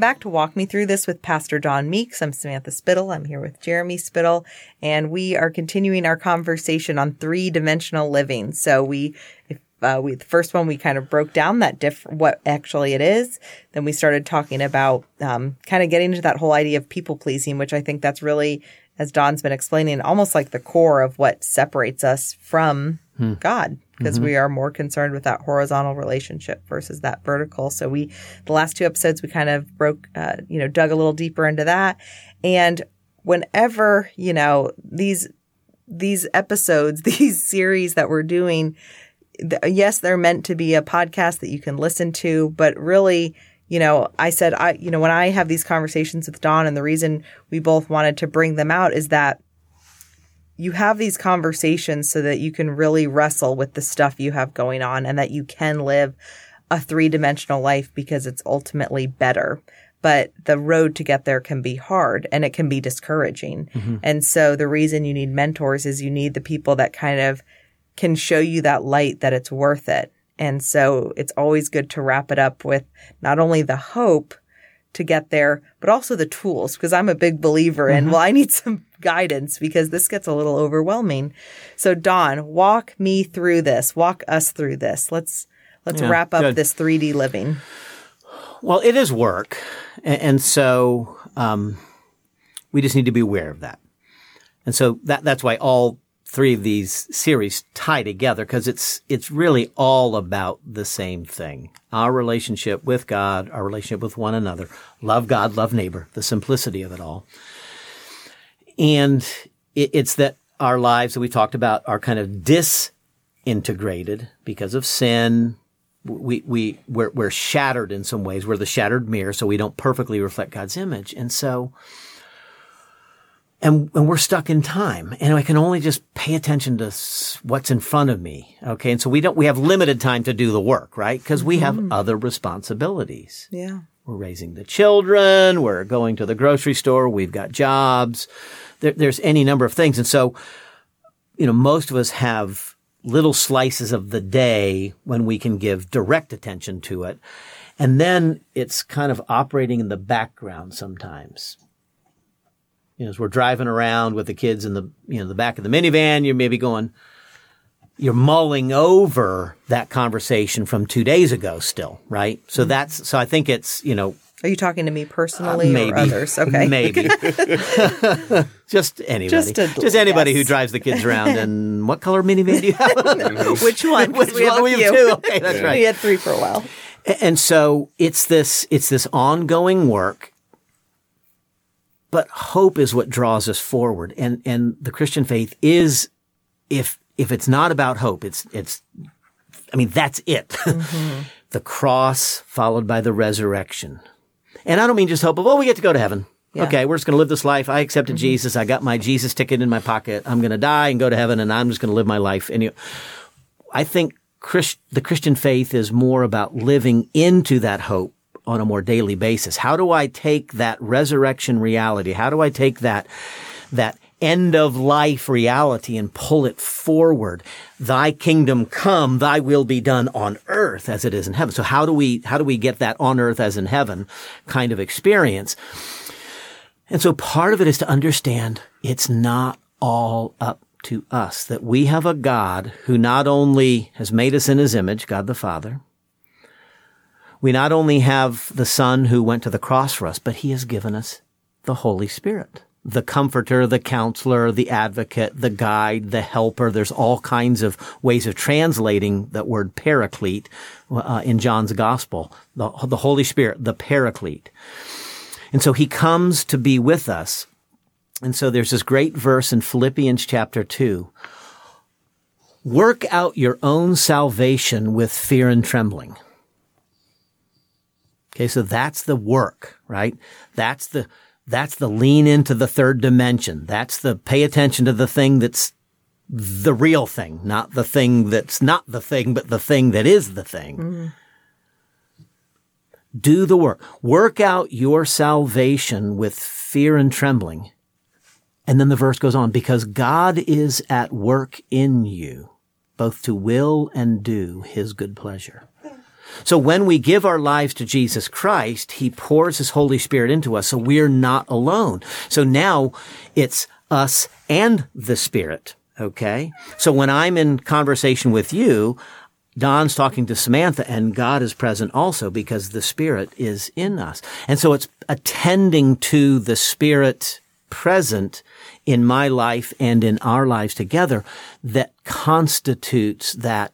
Welcome back to Walk Me Through This with Pastor Don Meeks. I'm Samantha Spittle. I'm here with Jeremy Spittle, and we are continuing our conversation on three dimensional living. So we, if, uh, we, the first one, we kind of broke down that diff, what actually it is. Then we started talking about, um, kind of getting into that whole idea of people pleasing, which I think that's really, as Don's been explaining, almost like the core of what separates us from hmm. God because mm-hmm. we are more concerned with that horizontal relationship versus that vertical. So we, the last two episodes, we kind of broke, uh, you know, dug a little deeper into that. And whenever, you know, these, these episodes, these series that we're doing, yes, they're meant to be a podcast that you can listen to, but really, you know, I said, I, you know, when I have these conversations with Don and the reason we both wanted to bring them out is that you have these conversations so that you can really wrestle with the stuff you have going on and that you can live a three dimensional life because it's ultimately better. But the road to get there can be hard and it can be discouraging. Mm-hmm. And so the reason you need mentors is you need the people that kind of can show you that light that it's worth it. And so it's always good to wrap it up with not only the hope to get there, but also the tools because I'm a big believer in, mm-hmm. well, I need some guidance because this gets a little overwhelming. So Don, walk me through this. Walk us through this. Let's let's yeah, wrap up good. this 3D living. Well, it is work, and, and so um, we just need to be aware of that. And so that that's why all three of these series tie together because it's it's really all about the same thing. Our relationship with God, our relationship with one another. Love God, love neighbor, the simplicity of it all. And it, it's that our lives that we talked about are kind of disintegrated because of sin. We, we, we're, we're shattered in some ways. We're the shattered mirror, so we don't perfectly reflect God's image. And so, and, and we're stuck in time and I can only just pay attention to what's in front of me. Okay. And so we don't, we have limited time to do the work, right? Cause we have mm-hmm. other responsibilities. Yeah. We're raising the children. We're going to the grocery store. We've got jobs there, there's any number of things. And so, you know, most of us have little slices of the day when we can give direct attention to it. And then it's kind of operating in the background sometimes. You know, as we're driving around with the kids in the, you know, the back of the minivan, you're maybe going, you're mulling over that conversation from two days ago still, right? So mm-hmm. that's, so I think it's, you know, are you talking to me personally uh, maybe. or others? Okay. Maybe. Just anybody. Just, a, Just anybody yes. who drives the kids around. And what color minivan do you have? Which one? Which we one? Have we have two. Okay, that's right. We had three for a while. And so it's this, it's this ongoing work. But hope is what draws us forward. And, and the Christian faith is, if, if it's not about hope, it's, it's, I mean, that's it. Mm-hmm. the cross followed by the resurrection and I don't mean just hope of, oh, we get to go to heaven. Yeah. Okay, we're just going to live this life. I accepted mm-hmm. Jesus. I got my Jesus ticket in my pocket. I'm going to die and go to heaven, and I'm just going to live my life. And you, I think Christ, the Christian faith is more about living into that hope on a more daily basis. How do I take that resurrection reality? How do I take that that end of life reality and pull it forward. Thy kingdom come, thy will be done on earth as it is in heaven. So how do we, how do we get that on earth as in heaven kind of experience? And so part of it is to understand it's not all up to us, that we have a God who not only has made us in his image, God the Father, we not only have the Son who went to the cross for us, but he has given us the Holy Spirit the comforter, the counselor, the advocate, the guide, the helper. There's all kinds of ways of translating that word paraclete uh, in John's gospel. The, the Holy Spirit, the paraclete. And so he comes to be with us. And so there's this great verse in Philippians chapter 2. Work out your own salvation with fear and trembling. Okay, so that's the work, right? That's the that's the lean into the third dimension. That's the pay attention to the thing that's the real thing, not the thing that's not the thing, but the thing that is the thing. Mm-hmm. Do the work. Work out your salvation with fear and trembling. And then the verse goes on, because God is at work in you, both to will and do his good pleasure. So when we give our lives to Jesus Christ, He pours His Holy Spirit into us. So we're not alone. So now it's us and the Spirit. Okay. So when I'm in conversation with you, Don's talking to Samantha and God is present also because the Spirit is in us. And so it's attending to the Spirit present in my life and in our lives together that constitutes that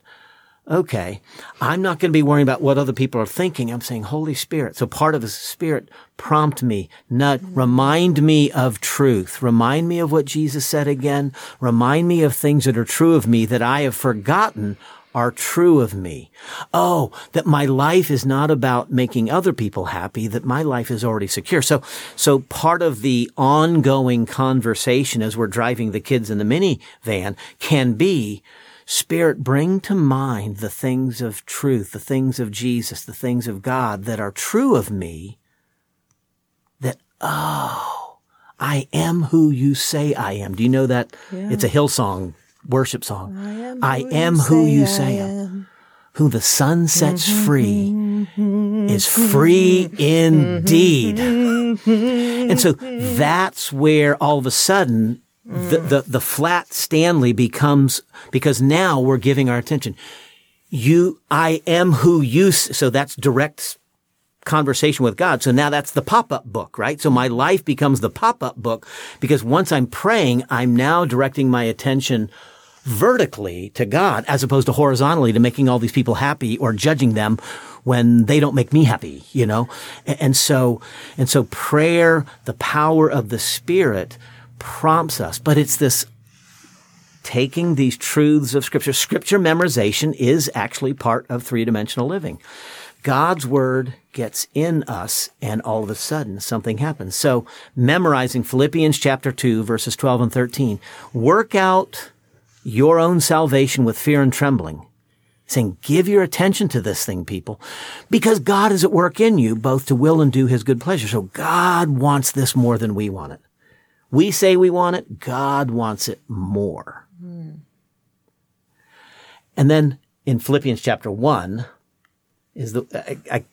okay, I'm not going to be worrying about what other people are thinking. I'm saying, Holy Spirit. So part of the Spirit prompt me, not mm-hmm. remind me of truth. Remind me of what Jesus said again. Remind me of things that are true of me that I have forgotten are true of me. Oh, that my life is not about making other people happy, that my life is already secure. So, so part of the ongoing conversation as we're driving the kids in the minivan can be, Spirit, bring to mind the things of truth, the things of Jesus, the things of God that are true of me, that, oh, I am who you say I am. Do you know that? Yeah. It's a Hillsong worship song. I am, I am who, you, you say, I am. Who the Son sets mm-hmm. free is free indeed. and so that's where all of a sudden the, the, the flat Stanley becomes, because now we're giving our attention. You, I am who you, so that's direct conversation with God. So now that's the pop-up book, right? So my life becomes the pop-up book because once I'm praying, I'm now directing my attention vertically to God as opposed to horizontally to making all these people happy or judging them when they don't make me happy, you know? And so, and so prayer, the power of the Spirit prompts us, but it's this taking these truths of scripture. Scripture memorization is actually part of three dimensional living. God's word gets in us and all of a sudden something happens. So memorizing Philippians chapter 2 verses 12 and 13. Work out your own salvation with fear and trembling. Saying, give your attention to this thing, people, because God is at work in you, both to will and do his good pleasure. So God wants this more than we want it. We say we want it. God wants it more. Mm. And then in Philippians chapter one is the, I, I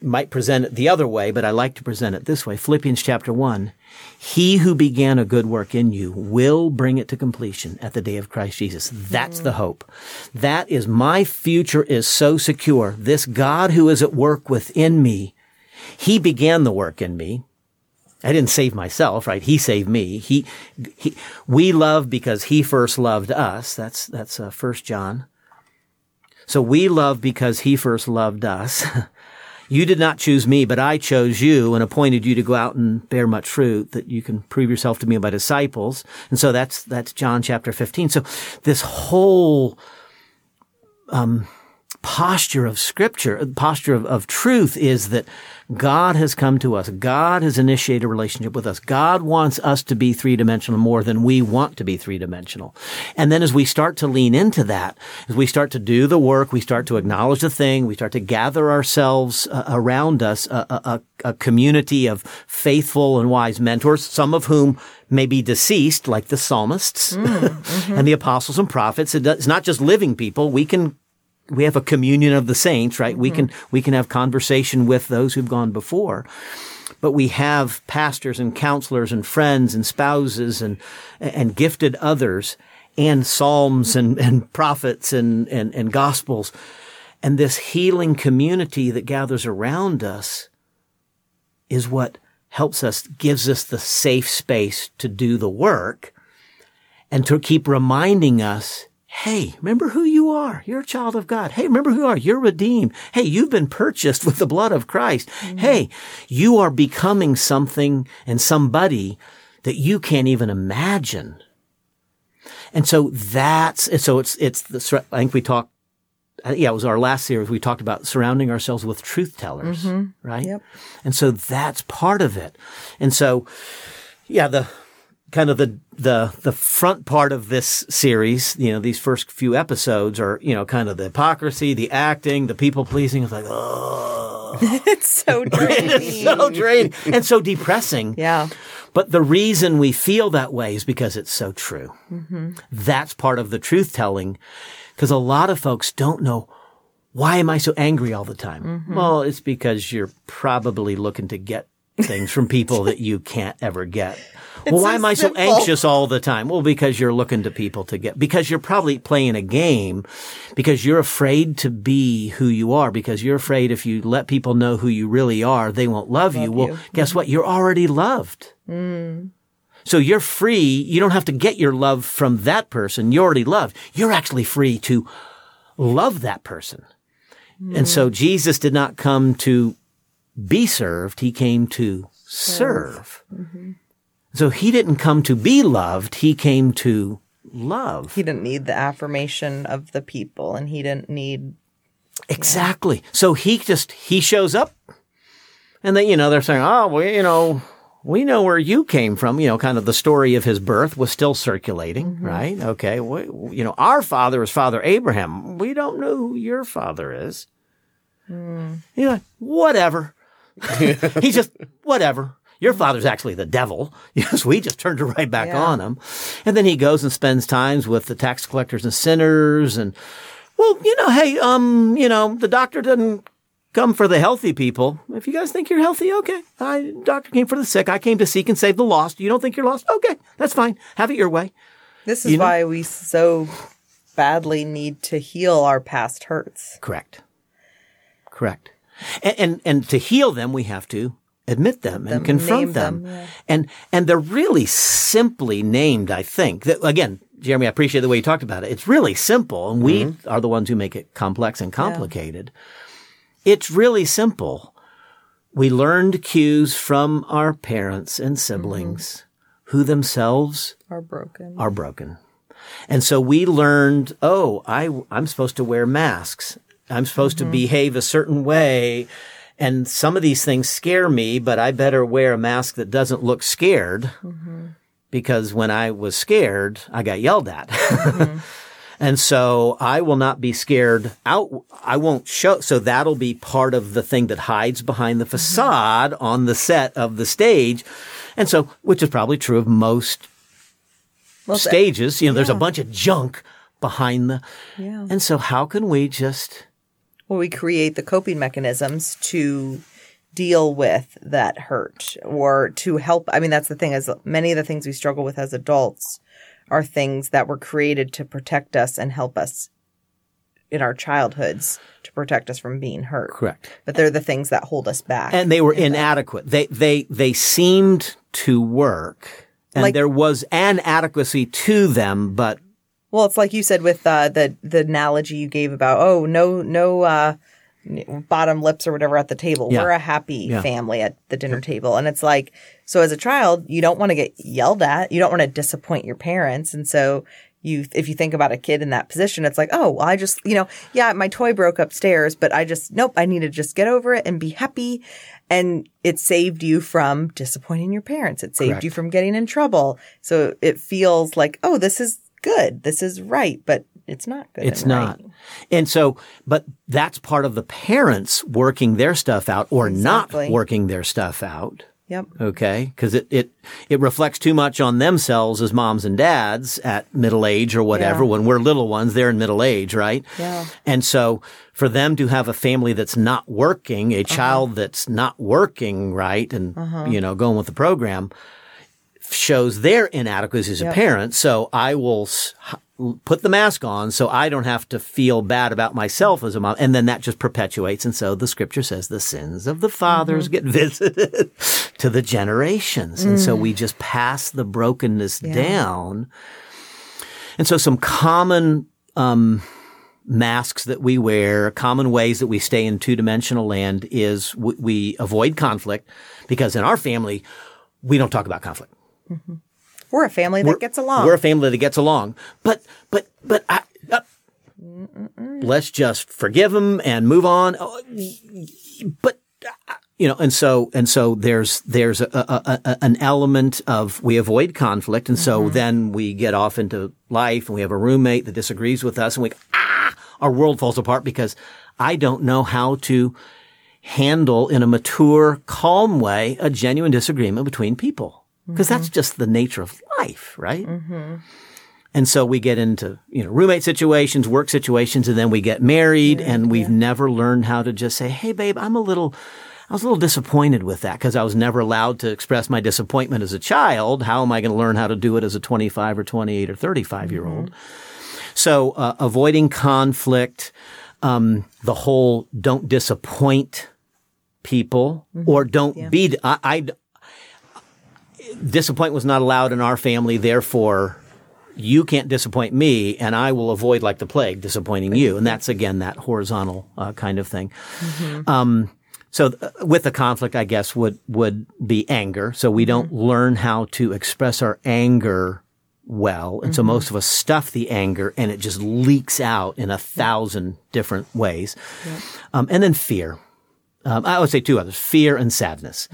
might present it the other way, but I like to present it this way. Philippians chapter one. He who began a good work in you will bring it to completion at the day of Christ Jesus. That's the hope. That is my future is so secure. This God who is at work within me, he began the work in me. I didn't save myself, right? He saved me. He, he, we love because he first loved us. That's, that's, uh, first John. So we love because he first loved us. You did not choose me, but I chose you and appointed you to go out and bear much fruit that you can prove yourself to be my disciples. And so that's, that's John chapter 15. So this whole, um, posture of scripture, posture of, of truth is that God has come to us. God has initiated a relationship with us. God wants us to be three dimensional more than we want to be three dimensional. And then as we start to lean into that, as we start to do the work, we start to acknowledge the thing, we start to gather ourselves uh, around us, a, a, a community of faithful and wise mentors, some of whom may be deceased, like the psalmists mm, mm-hmm. and the apostles and prophets. It's not just living people. We can we have a communion of the saints, right? Mm-hmm. We can we can have conversation with those who've gone before. But we have pastors and counselors and friends and spouses and and gifted others and psalms and, and prophets and, and, and gospels. And this healing community that gathers around us is what helps us, gives us the safe space to do the work and to keep reminding us Hey, remember who you are. You're a child of God. Hey, remember who you are. You're redeemed. Hey, you've been purchased with the blood of Christ. Mm-hmm. Hey, you are becoming something and somebody that you can't even imagine. And so that's, so it's, it's the, I think we talked, yeah, it was our last series. We talked about surrounding ourselves with truth tellers, mm-hmm. right? Yep. And so that's part of it. And so, yeah, the, kind of the the the front part of this series, you know, these first few episodes are, you know, kind of the hypocrisy, the acting, the people pleasing. It's like, oh, it's so draining, it's so draining, and so depressing. Yeah. But the reason we feel that way is because it's so true. Mm-hmm. That's part of the truth telling, because a lot of folks don't know why am I so angry all the time? Mm-hmm. Well, it's because you're probably looking to get things from people that you can't ever get. Well, why so am I so simple. anxious all the time? Well, because you're looking to people to get, because you're probably playing a game, because you're afraid to be who you are, because you're afraid if you let people know who you really are, they won't love, you. Well, you. Mm-hmm. guess what? You're already loved. So you're free. You don't have to get your love from that person. You're already loved. You're actually free to love that person. And so Jesus did not come to be served. He came to serve. So he didn't come to be loved. He came to love. He didn't need the affirmation of the people, and he didn't need. Exactly. So he just, he shows up and they, you know, they're saying, oh, well, you know, we know where you came from. You know, kind of the story of his birth was still circulating, mm-hmm. right? Okay. We, you know, our father is Father Abraham. We don't know who your father is. Mm. You're like, whatever. He's just, whatever. Your father's actually the devil. Yes, we just turned it right back Yeah. on him. And then he goes and spends times with the tax collectors and sinners and, well, you know, hey, um, you know, the doctor didn't come for the healthy people. If you guys think you're healthy, okay. I doctor came for the sick. I came to seek and save the lost. You don't think you're lost? Okay, that's fine. Have it your way. This is You know- why we so badly need to heal our past hurts. Correct. Correct. And and, and to heal them, we have to admit them and them, confront them. them, yeah. And and they're really simply named. I think that again. Jeremy, I appreciate the way you talked about it. It's really simple, and we mm-hmm. are the ones who make it complex and complicated. It's really simple. We learned cues from our parents and siblings mm-hmm. who themselves Are broken. are broken. And so we learned, oh, I, I'm supposed to wear masks. I'm supposed to mm-hmm. behave a certain way. And some of these things scare me, but I better wear a mask that doesn't look scared mm-hmm. because when I was scared, I got yelled at. Mm-hmm. And so I will not be scared out. I won't show. So that'll be part of the thing that hides behind the mm-hmm. facade on the set of the stage. And so, which is probably true of most Well, stages. You know, there's a bunch of junk behind the. Yeah. And so, how can we just? Well, we create the coping mechanisms to deal with that hurt or to help. I mean, that's the thing is many of the things we struggle with as adults are things that were created to protect us and help us in our childhoods to protect us from being hurt. Correct. But they're the things that hold us back. And they were inadequate. They they they seemed to work, and Like- there was an adequacy to them, but Well, it's like you said with uh, the the analogy you gave about oh no no uh, bottom lips or whatever at the table. Yeah. We're a happy Yeah. family at the dinner table, and it's like so as a child you don't want to get yelled at, you don't want to disappoint your parents, and so you if you think about a kid in that position, it's like oh well, I just you know yeah my toy broke upstairs, but I just nope I need to just get over it and be happy. And it saved you from disappointing your parents. It saved Correct. you from getting in trouble. So it feels like, oh, this is good. This is right, but it's not good. It's and not. right. And so, but that's part of the parents working their stuff out or Exactly. not working their stuff out. Yep. Okay. Cause it, it, it reflects too much on themselves as moms and dads at middle age or whatever. Yeah. When we're little ones, they're in middle age, right? Yeah. And so for them to have a family that's not working, a Uh-huh. child that's not working right and, you know, going with the program shows their inadequacies as a parent. So I will put the mask on so I don't have to feel bad about myself as a mom. And then that just perpetuates. And so the scripture says the sins of the fathers Mm-hmm. get visited to the generations. And Mm. so we just pass the brokenness down. And so some common, um, masks that we wear, common ways that we stay in two dimensional land is we, we avoid conflict because in our family, we don't talk about conflict. We're a family that gets along. We're a family that gets along. But, but, but I, uh, let's just forgive them and move on. Oh, But, uh, you know, and so, and so there's, there's a, a, a, an element of we avoid conflict. And so then we get off into life and we have a roommate that disagrees with us and we, ah, our world falls apart because I don't know how to handle in a mature, calm way a genuine disagreement between people. Because that's just the nature of life, right? And so we get into, you know, roommate situations, work situations, and then we get married and we've never learned how to just say, Hey, babe, I'm a little, I was a little disappointed with that because I was never allowed to express my disappointment as a child. How am I going to learn how to do it as a 25 or 28 or 35 year old? So, uh, avoiding conflict, um, the whole don't disappoint people or don't be, I, I, disappoint was not allowed in our family. Therefore, you can't disappoint me and I will avoid like the plague disappointing you. And that's again, that horizontal uh, kind of thing. Um, so th- with the conflict, I guess would, would be anger. So we don't learn how to express our anger well. And so most of us stuff the anger and it just leaks out in a thousand different ways. Um, and then fear. Um, I would say two others, fear and sadness.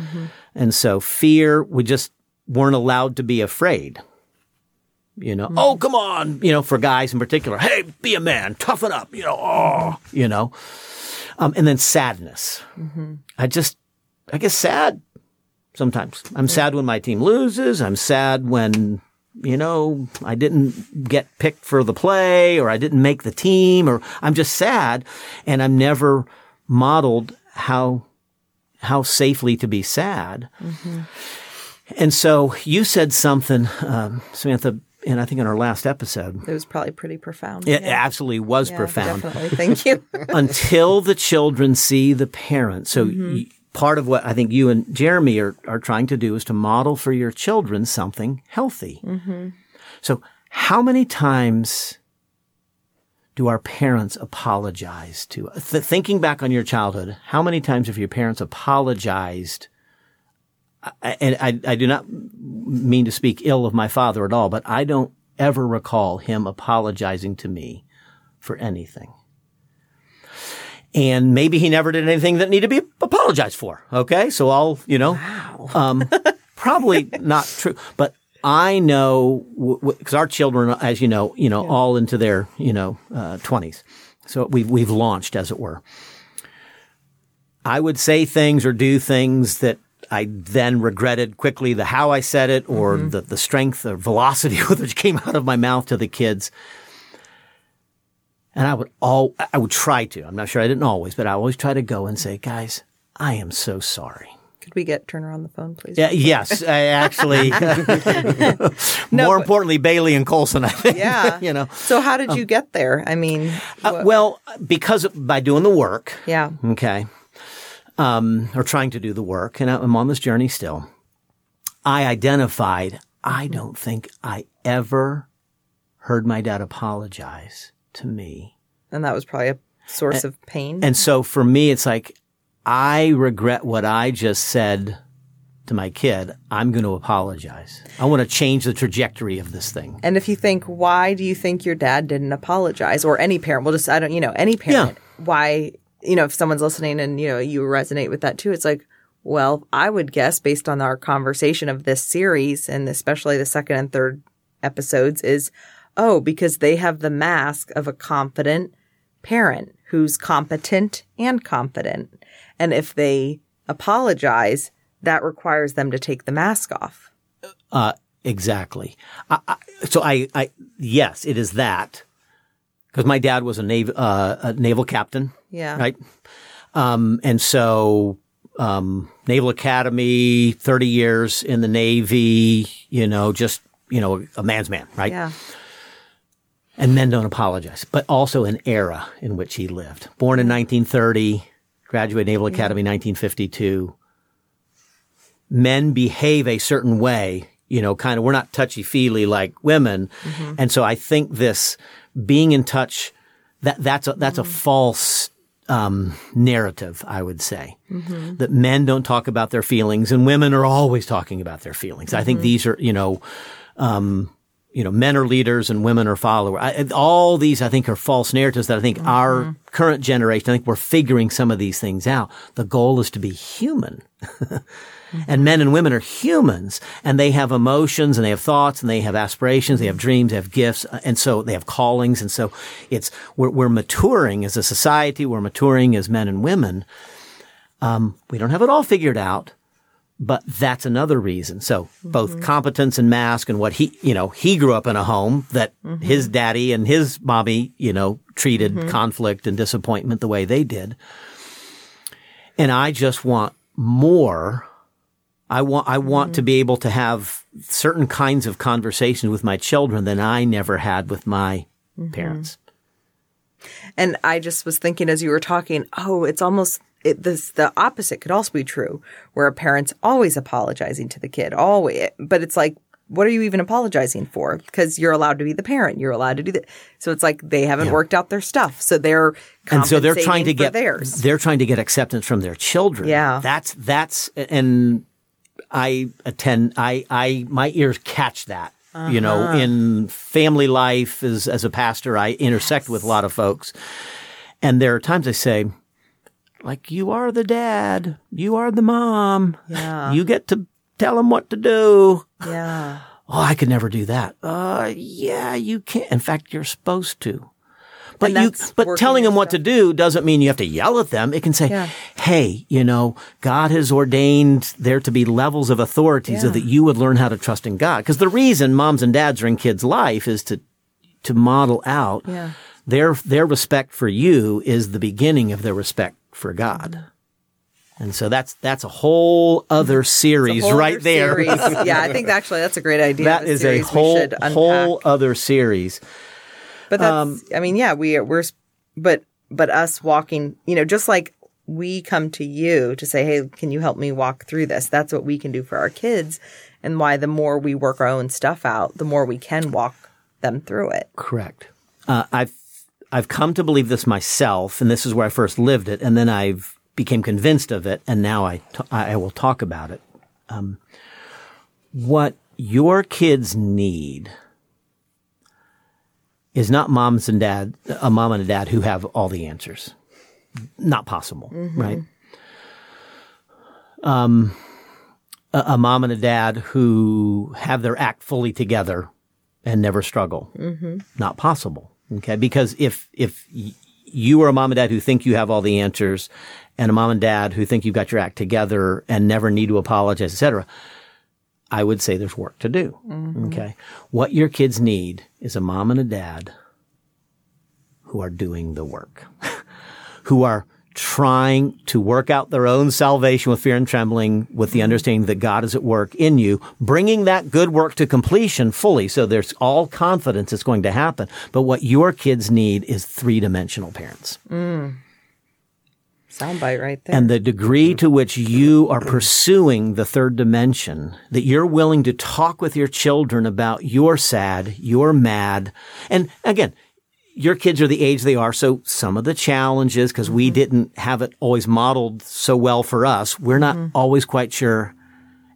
And so fear, we just weren't allowed to be afraid. You know, oh, come on, you know, for guys in particular, hey, be a man, toughen up, you know, oh, you know. Um, and then sadness. I just, I get sad sometimes. I'm sad when my team loses. I'm sad when, you know, I didn't get picked for the play or I didn't make the team or I'm just sad and I'm never modeled how, how safely to be sad. And so you said something, um, Samantha, and I think in our last episode, It was probably pretty profound. it Yeah. absolutely was Yeah, profound Definitely. Thank you. until the children see the parents. So y- part of what I think you and Jeremy are, are trying to do is to model for your children something healthy. So how many times do our parents apologize to us? Th- thinking back on your childhood, how many times have your parents apologized? I- And I, I do not mean to speak ill of my father at all, but I don't ever recall him apologizing to me for anything. And maybe he never did anything that needed to be apologized for. Okay. So I'll, you know, um, probably not true, but I know because our children, as you know, you know, all into their, you know, uh, twenties. So we've, we've launched as it were. I would say things or do things that I then regretted quickly the how I said it or the, the strength or velocity with which came out of my mouth to the kids. And I would all, I would try to, I'm not sure I didn't always, but I always try to go and say, guys, I am so sorry. Could we get Turner on the phone, please? Yeah, yes, I actually, no, more importantly, Bailey and Colson, I think, Yeah. you know, So how did you get there? I mean, Uh, well, because by doing the work, yeah. okay, um, or trying to do the work, and I'm on this journey still. I identified. I don't think I ever heard my dad apologize to me, And that was probably a source of pain. and so for me, it's like I regret what I just said to my kid. I'm going to apologize. I want to change the trajectory of this thing. And if you think, why do you think your dad didn't apologize, or any parent? Well, just I don't, you know, any parent. Why, you know, if someone's listening and you know you resonate with that too, it's like, well, I would guess based on our conversation of this series and especially the second and third episodes is, oh, because they have the mask of a confident parent who's competent and confident, and if they apologize, that requires them to take the mask off. Uh, exactly. I, I, so I, I, yes, it is that because my dad was a naval, uh, a naval captain, Yeah. right? Um, and so, um, Naval Academy, 30 years in the Navy, you know, just, you know, a man's man, right? Yeah. And men don't apologize, but also an era in which he lived. Born in 1930, graduated Naval Academy 1952. Men behave a certain way, you know, kind of, we're not touchy feely like women. And so I think this being in touch, that, that's a, that's a mm-hmm. false, um, narrative, I would say. Mm-hmm. That men don't talk about their feelings and women are always talking about their feelings. I think mm-hmm. these are, you know, um, you know, men are leaders and women are followers. I, all these, I think, are false narratives that I think our current generation, I think we're figuring some of these things out. The goal is to be human. and men and women are humans and they have emotions and they have thoughts and they have aspirations, they have dreams, they have gifts. uh, And so they have callings. And so it's, we're, we're maturing as a society. We're maturing as men and women. Um, we don't have it all figured out, but that's another reason. So both competence and mask and what he, you know, he grew up in a home that his daddy and his mommy, you know, treated conflict and disappointment the way they did. And I just want more. I want, I want to mm-hmm. be able to have certain kinds of conversations with my children than I never had with my mm-hmm. parents. And I just was thinking as you were talking, oh, it's almost it, this the opposite could also be true, where a parent's always apologizing to the kid, always. But it's like, what are you even apologizing for? Because you're allowed to be the parent, you're allowed to do that. So it's like they haven't worked out their stuff, so they're and so they're trying to get theirs. they're trying to get acceptance from their children. Yeah. that's that's and I attend. I I my ears catch that. You know, Uh-huh. in family life as as a pastor, I intersect with a lot of folks, and there are times I say, like, you are the dad, you are the mom, Yeah. you get to tell them what to do. Yeah. Oh, I could never do that. Uh, yeah, you can't. In fact, you're supposed to. But you, but telling them what to do doesn't mean you have to yell at them. It can say, Yeah. "Hey, you know, God has ordained there to be levels of authority so that you would learn how to trust in God." Because the reason moms and dads are in kids' life is to to model out Yeah. their their respect for you is the beginning of their respect for God. Mm-hmm. And so that's that's a whole other series Whole right other there. series. yeah, I think actually that's a great idea. that a is a whole whole other series. But that's, Um, I mean, yeah, we we're, but but us walking, you know, just like we come to you to say, hey, can you help me walk through this? That's what we can do for our kids, and why the more we work our own stuff out, the more we can walk them through it. Correct. Uh, I've I've come to believe this myself, and this is where I first lived it, and then I've became convinced of it, and now I t- I will talk about it. Um, what your kids need is not moms and dad, a mom and a dad who have all the answers. Not possible, right? Um, a, a mom and a dad who have their act fully together and never struggle. Not possible. Okay. Because if, if y- you are a mom and dad who think you have all the answers and a mom and dad who think you've got your act together and never need to apologize, etc., I would say there's work to do. Mm-hmm. Okay. What your kids need is a mom and a dad who are doing the work, who are trying to work out their own salvation with fear and trembling, with the understanding that God is at work in you, bringing that good work to completion fully. So there's all confidence it's going to happen. But what your kids need is three dimensional parents. Mm. Soundbite right there. And the degree to which you are pursuing the third dimension, that you're willing to talk with your children about you're sad, you're mad. And again, your kids are the age they are. So some of the challenges, because we mm-hmm. didn't have it always modeled so well for us, we're not mm-hmm. always quite sure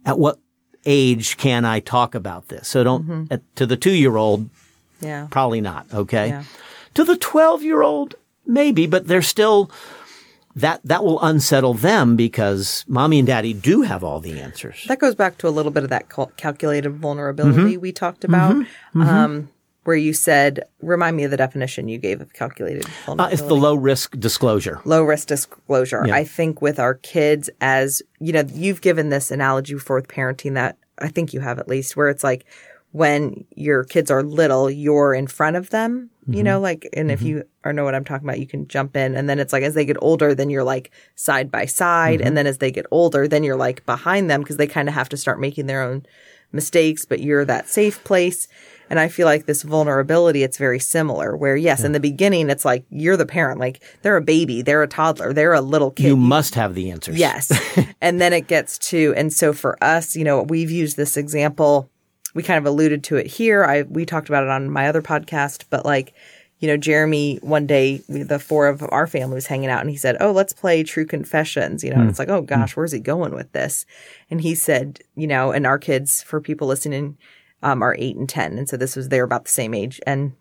at what age can I talk about this. So don't, mm-hmm. at, to the two year old, yeah. probably not. Okay. Yeah. To the 12 year old, maybe, but they're still, that, that will unsettle them because mommy and daddy do have all the answers. That goes back to a little bit of that cal- calculated vulnerability Mm-hmm. we talked about, Um, where you said, remind me of the definition you gave of calculated Uh, vulnerability. it's the low risk disclosure. low risk disclosure. Yeah. I think with our kids, as you know, you've given this analogy before with parenting that I think you have at least, where it's like when your kids are little, you're in front of them, you mm-hmm. know, like, and if mm-hmm. you or know what I'm talking about, you can jump in. And then it's like as they get older, then you're like side by side. And mm-hmm. then as they get older, then you're like behind them because they kind of have to start making their own mistakes, but you're that safe place. And I feel like this vulnerability, it's very similar where yes, in the beginning, it's like you're the parent, like they're a baby, they're a toddler, they're a little kid. You must have the answers. Yes. and then it gets to, and so for us, you know, we've used this example. We kind of alluded to it here. I, we talked about it on my other podcast, but like, you know, Jeremy, one day, we, the four of our family was hanging out and he said, Oh, let's play True Confessions. You know, and it's like, Oh gosh, where's he going with this? And he said, you know, and our kids, for people listening, um, are eight and 10. And so this was, they're about the same age. And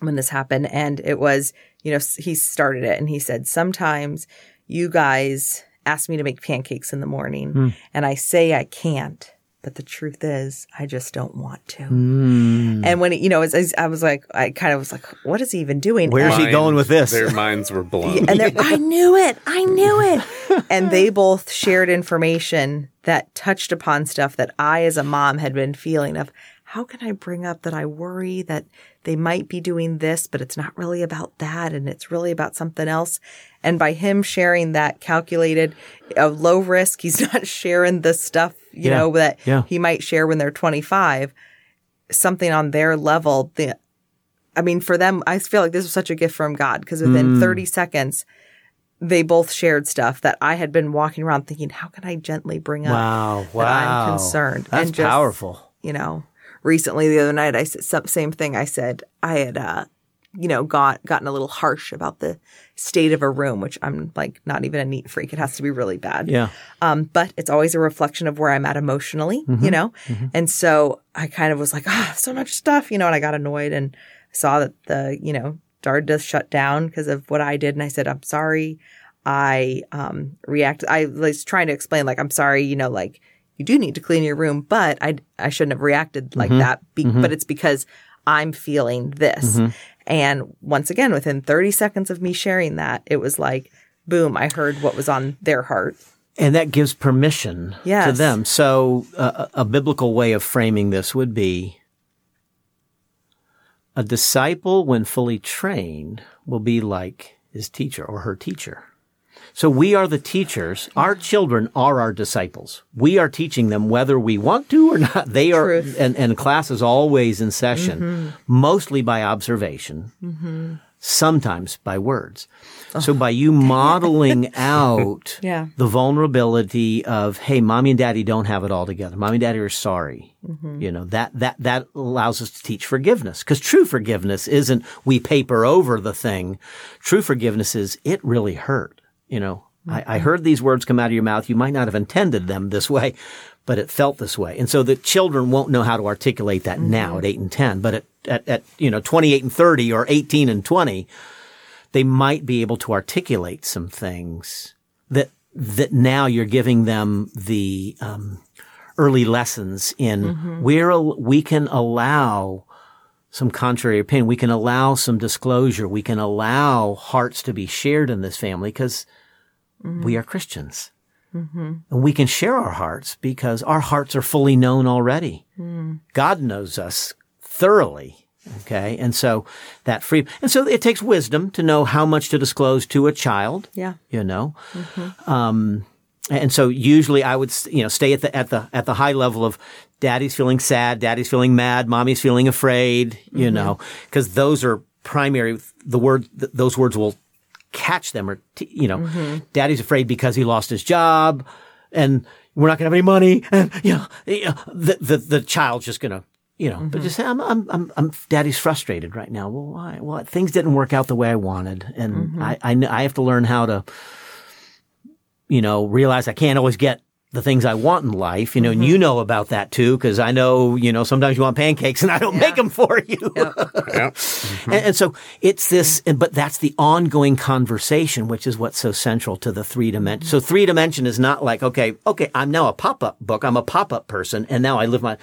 when this happened and it was you know he started it and he said sometimes you guys ask me to make pancakes in the morning and i say i can't but the truth is, I just don't want to. Mm. And when, it, you know, as, as I was like, I kind of was like, what is he even doing? Where's And- he going with this? Their minds were blown. and they're, I knew it. I knew it. And they both shared information that touched upon stuff that I, as a mom, had been feeling of how can I bring up that I worry that they might be doing this, but it's not really about that. And it's really about something else. And by him sharing that calculated, uh, low risk, he's not sharing the stuff, you Yeah. know, that Yeah. he might share when they're 25, something on their level. The, I mean, for them, I feel like this was such a gift from God because Mm. within 30 seconds, they both shared stuff that I had been walking around thinking, how can I gently bring up wow, that. I'm concerned? That's and just, powerful. You know, recently the other night, I said some, same thing. I said I had, uh, you know, got gotten a little harsh about the state of a room, which I'm like not even a neat freak. It has to be really bad. Yeah. Um, but it's always a reflection of where I'm at emotionally, Mm-hmm. you know? And so I kind of was like, ah, so much stuff, you know, and I got annoyed and saw that the, you know, Dard does shut down because of what I did. And I said, I'm sorry. I um, reacted. I was trying to explain, like, I'm sorry, you know, like, you do need to clean your room, but I, I shouldn't have reacted like mm-hmm. that. Be- mm-hmm. But it's because I'm feeling this. Mm-hmm. And once again, within 30 seconds of me sharing that, it was like, boom, I heard what was on their heart. And that gives permission to them. So uh, a biblical way of framing this would be a disciple, when fully trained, will be like his teacher or her teacher. So we are the teachers. Our children are our disciples. We are teaching them whether we want to or not. They are, and, and class is always in session, mm-hmm. mostly by observation, mm-hmm. sometimes by words. So by you modeling out Yeah. the vulnerability of, hey, mommy and daddy don't have it all together. Mommy and daddy are sorry. Mm-hmm. You know, that, that, that allows us to teach forgiveness. Cause true forgiveness isn't we paper over the thing. True forgiveness is it really hurt. You know, I, I mm-hmm. heard these words come out of your mouth. You might not have intended them this way, but it felt this way. And so the children won't know how to articulate that mm-hmm. now at eight and 10, but at, at, at, you know, 28 and 30 or 18 and 20, they might be able to articulate some things that that now you're giving them the um, early lessons in mm-hmm. where we can allow some contrary opinion. We can allow some disclosure. We can allow hearts to be shared in this family because we are Christians. Mm-hmm. And we can share our hearts because our hearts are fully known already. Mm. God knows us thoroughly. Okay. And so that free, and so it takes wisdom to know how much to disclose to a child. Yeah. You know, mm-hmm. um, and so usually I would, you know, stay at the, at the, at the high level of daddy's feeling sad, daddy's feeling mad, mommy's feeling afraid, you mm-hmm. know, because those are primary, the word, th- those words will catch them or, t- you know, mm-hmm. daddy's afraid because he lost his job and we're not going to have any money. And, you know, know, uh, the, the, the child's just going to, you know, but mm-hmm. just say, I'm, I'm, I'm, I'm, daddy's frustrated right now. Well, why? Well, things didn't work out the way I wanted. And I, I, I have to learn how to, you know, realize I can't always get the things I want in life, you know, and you mm-hmm. know about that too, because I know, you know, sometimes you want pancakes and I don't make them for you. yeah. And, and so it's this, and- but that's the ongoing conversation, which is what's so central to the three dimension. So mm-hmm. three dimension is not like, okay, okay, I'm now a pop up book. I'm a pop up person and now I live my,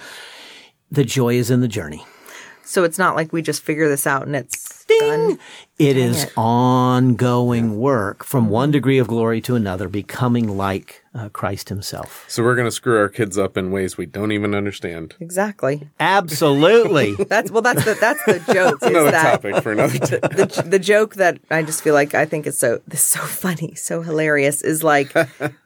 the joy is in the journey. So it's not like we just figure this out and it's done. It is it. ongoing work from one degree of glory to another, becoming like uh, Christ himself. So we're going to screw our kids up in ways we don't even understand. Exactly. Absolutely. That's well. That's the that's the joke. is Another that topic for another day. the the joke that I just feel like I think is so this is so funny, so hilarious is like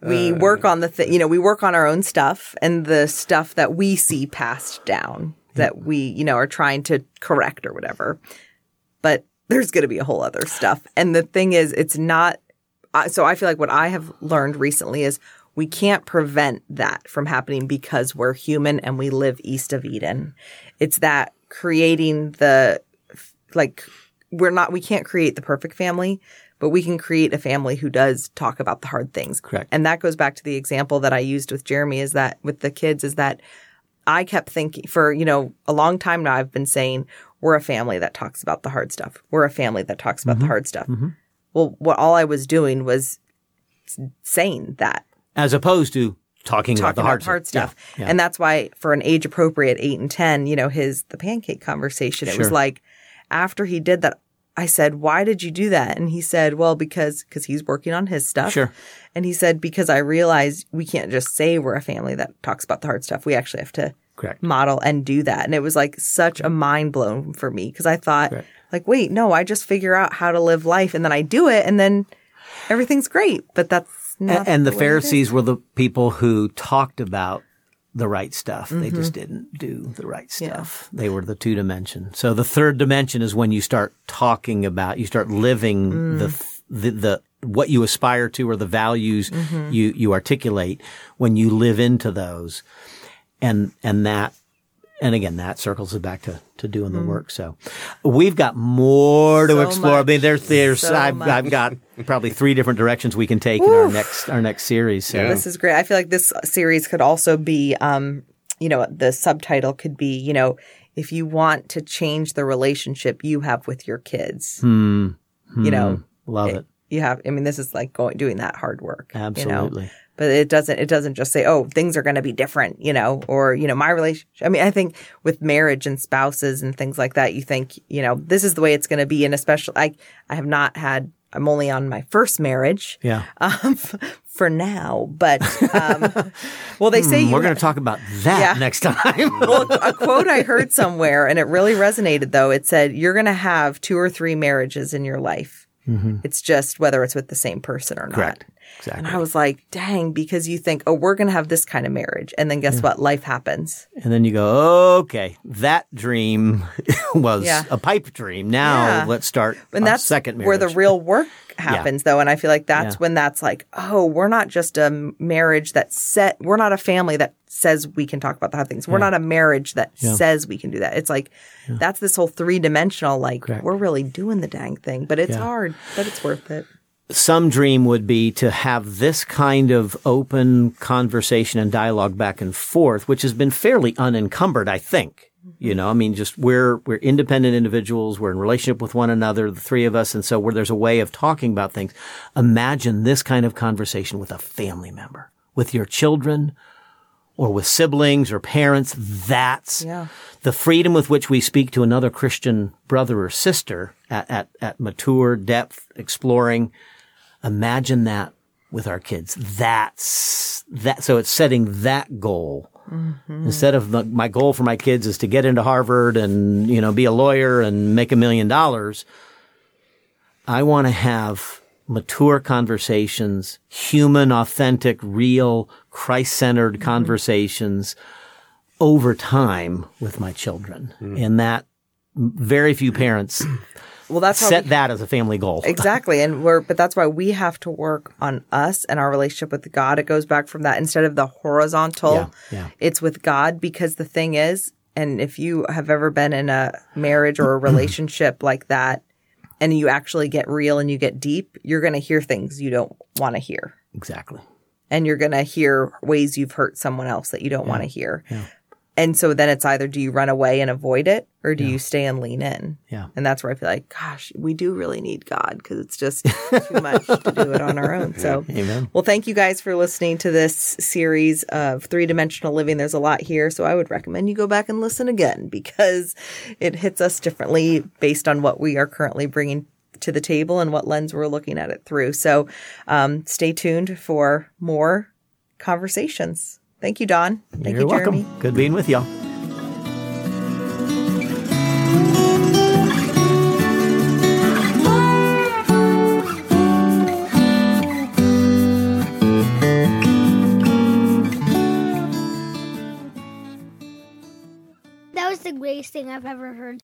we work on the thing, you know, we work on our own stuff and the stuff that we see passed down that we, you know, are trying to correct or whatever. There's going to be a whole other stuff. And the thing is it's not so I feel like what I have learned recently is we can't prevent that from happening because we're human and we live east of Eden. It's that creating the like we're not we can't create the perfect family, but we can create a family who does talk about the hard things. Correct. And that goes back to the example that I used with Jeremy is that with the kids is that I kept thinking for, you know, a long time now I've been saying we're a family that talks about the hard stuff. We're a family that talks about the mm-hmm. hard stuff. Mm-hmm. Well, what all I was doing was saying that. As opposed to talking, about the hard, hard stuff. Yeah, yeah. And that's why for an age appropriate eight and 10, you know, his, the pancake conversation, it was like after he did that, I said, why did you do that? And he said, well, because, because he's working on his stuff. Sure. And he said, because I realized we can't just say we're a family that talks about the hard stuff. We actually have to Correct. model and do that. And it was like such a mind blown for me because I thought, Correct. like, wait, no, I just figure out how to live life and then I do it and then everything's great. But that's not A- and the way it is. Pharisees were the people who talked about the right stuff. They Mm-hmm. just didn't do the right stuff. They were the two dimension. So the third dimension is when you start talking about, you start living Mm. the, the, the, what you aspire to or the values Mm-hmm. you, you articulate when you live into those. And, and that, and again, that circles it back to, to doing the work. So we've got more to Mm. So explore. I mean, there's, there's, So I've, much. I've got probably three different directions we can take in our next, our next series. So Yeah. This is great. I feel like this series could also be, um, you know, the subtitle could be, you know, if you want to change the relationship you have with your kids, you know, love it. you have. I mean, this is like going doing that hard work. You know? But it doesn't. It doesn't just say, "Oh, things are going to be different," you know, or you know, my relationship. I mean, I think with marriage and spouses and things like that, you think, you know, this is the way it's going to be. And especially, I, I have not had. I'm only on my first marriage Yeah. um, for now. But um, well, they say you Hmm, We're going to talk about that Yeah. next time. well, a quote I heard somewhere, and it really resonated. Though it said, "You're going to have two or three marriages in your life. It's just whether it's with the same person or not." Mm-hmm. And I was like, "Dang!" Because you think, "Oh, we're going to have this kind of marriage," and then guess what? Life happens. And then you go, okay, that dream was Yeah. a pipe dream. Now Yeah. let's start And that's second marriage. where the real work happens, though. And I feel like that's Yeah. when that's like, oh, we're not just a marriage that set, we're not a family that says we can talk about the hard things. We're not a marriage that says we can do that. It's like, that's this whole three dimensional, like, Correct. we're really doing the dang thing, but it's Yeah. hard, but it's worth it. Some dream would be to have this kind of open conversation and dialogue back and forth, which has been fairly unencumbered, I think. You know, I mean, just we're we're independent individuals. We're in relationship with one another, the three of us, and so where there's a way of talking about things. Imagine this kind of conversation with a family member, with your children, or with siblings or parents. That's Yeah. the freedom with which we speak to another Christian brother or sister at, at, at mature depth, exploring. Imagine that with our kids. That's that. So it's setting that goal. Mm-hmm. Instead of the, my goal for my kids is to get into Harvard and, you know, be a lawyer and make a million dollars. I want to have mature conversations, human, authentic, real, Christ-centered mm-hmm. conversations over time with my children. Mm. And that very few parents Well, that's how set we- that as a family goal. Exactly. And we're, but that's why we have to work on us and our relationship with God. It goes back from that instead of the horizontal, Yeah, yeah. it's with God because the thing is, and if you have ever been in a marriage or a relationship like that and you actually get real and you get deep, you're going to hear things you don't want to hear. Exactly. And you're going to hear ways you've hurt someone else that you don't want to hear. And so then it's either do you run away and avoid it or do you stay and lean in? Yeah. And that's where I feel like, gosh, we do really need God because it's just too much to do it on our own. So, Amen. well, thank you guys for listening to this series of three dimensional living. There's a lot here. So I would recommend you go back and listen again because it hits us differently based on what we are currently bringing to the table and what lens we're looking at it through. So um, stay tuned for more conversations. Thank you, Don. Thank You're you, Jeremy. welcome. Good being with y'all. That was the greatest thing I've ever heard.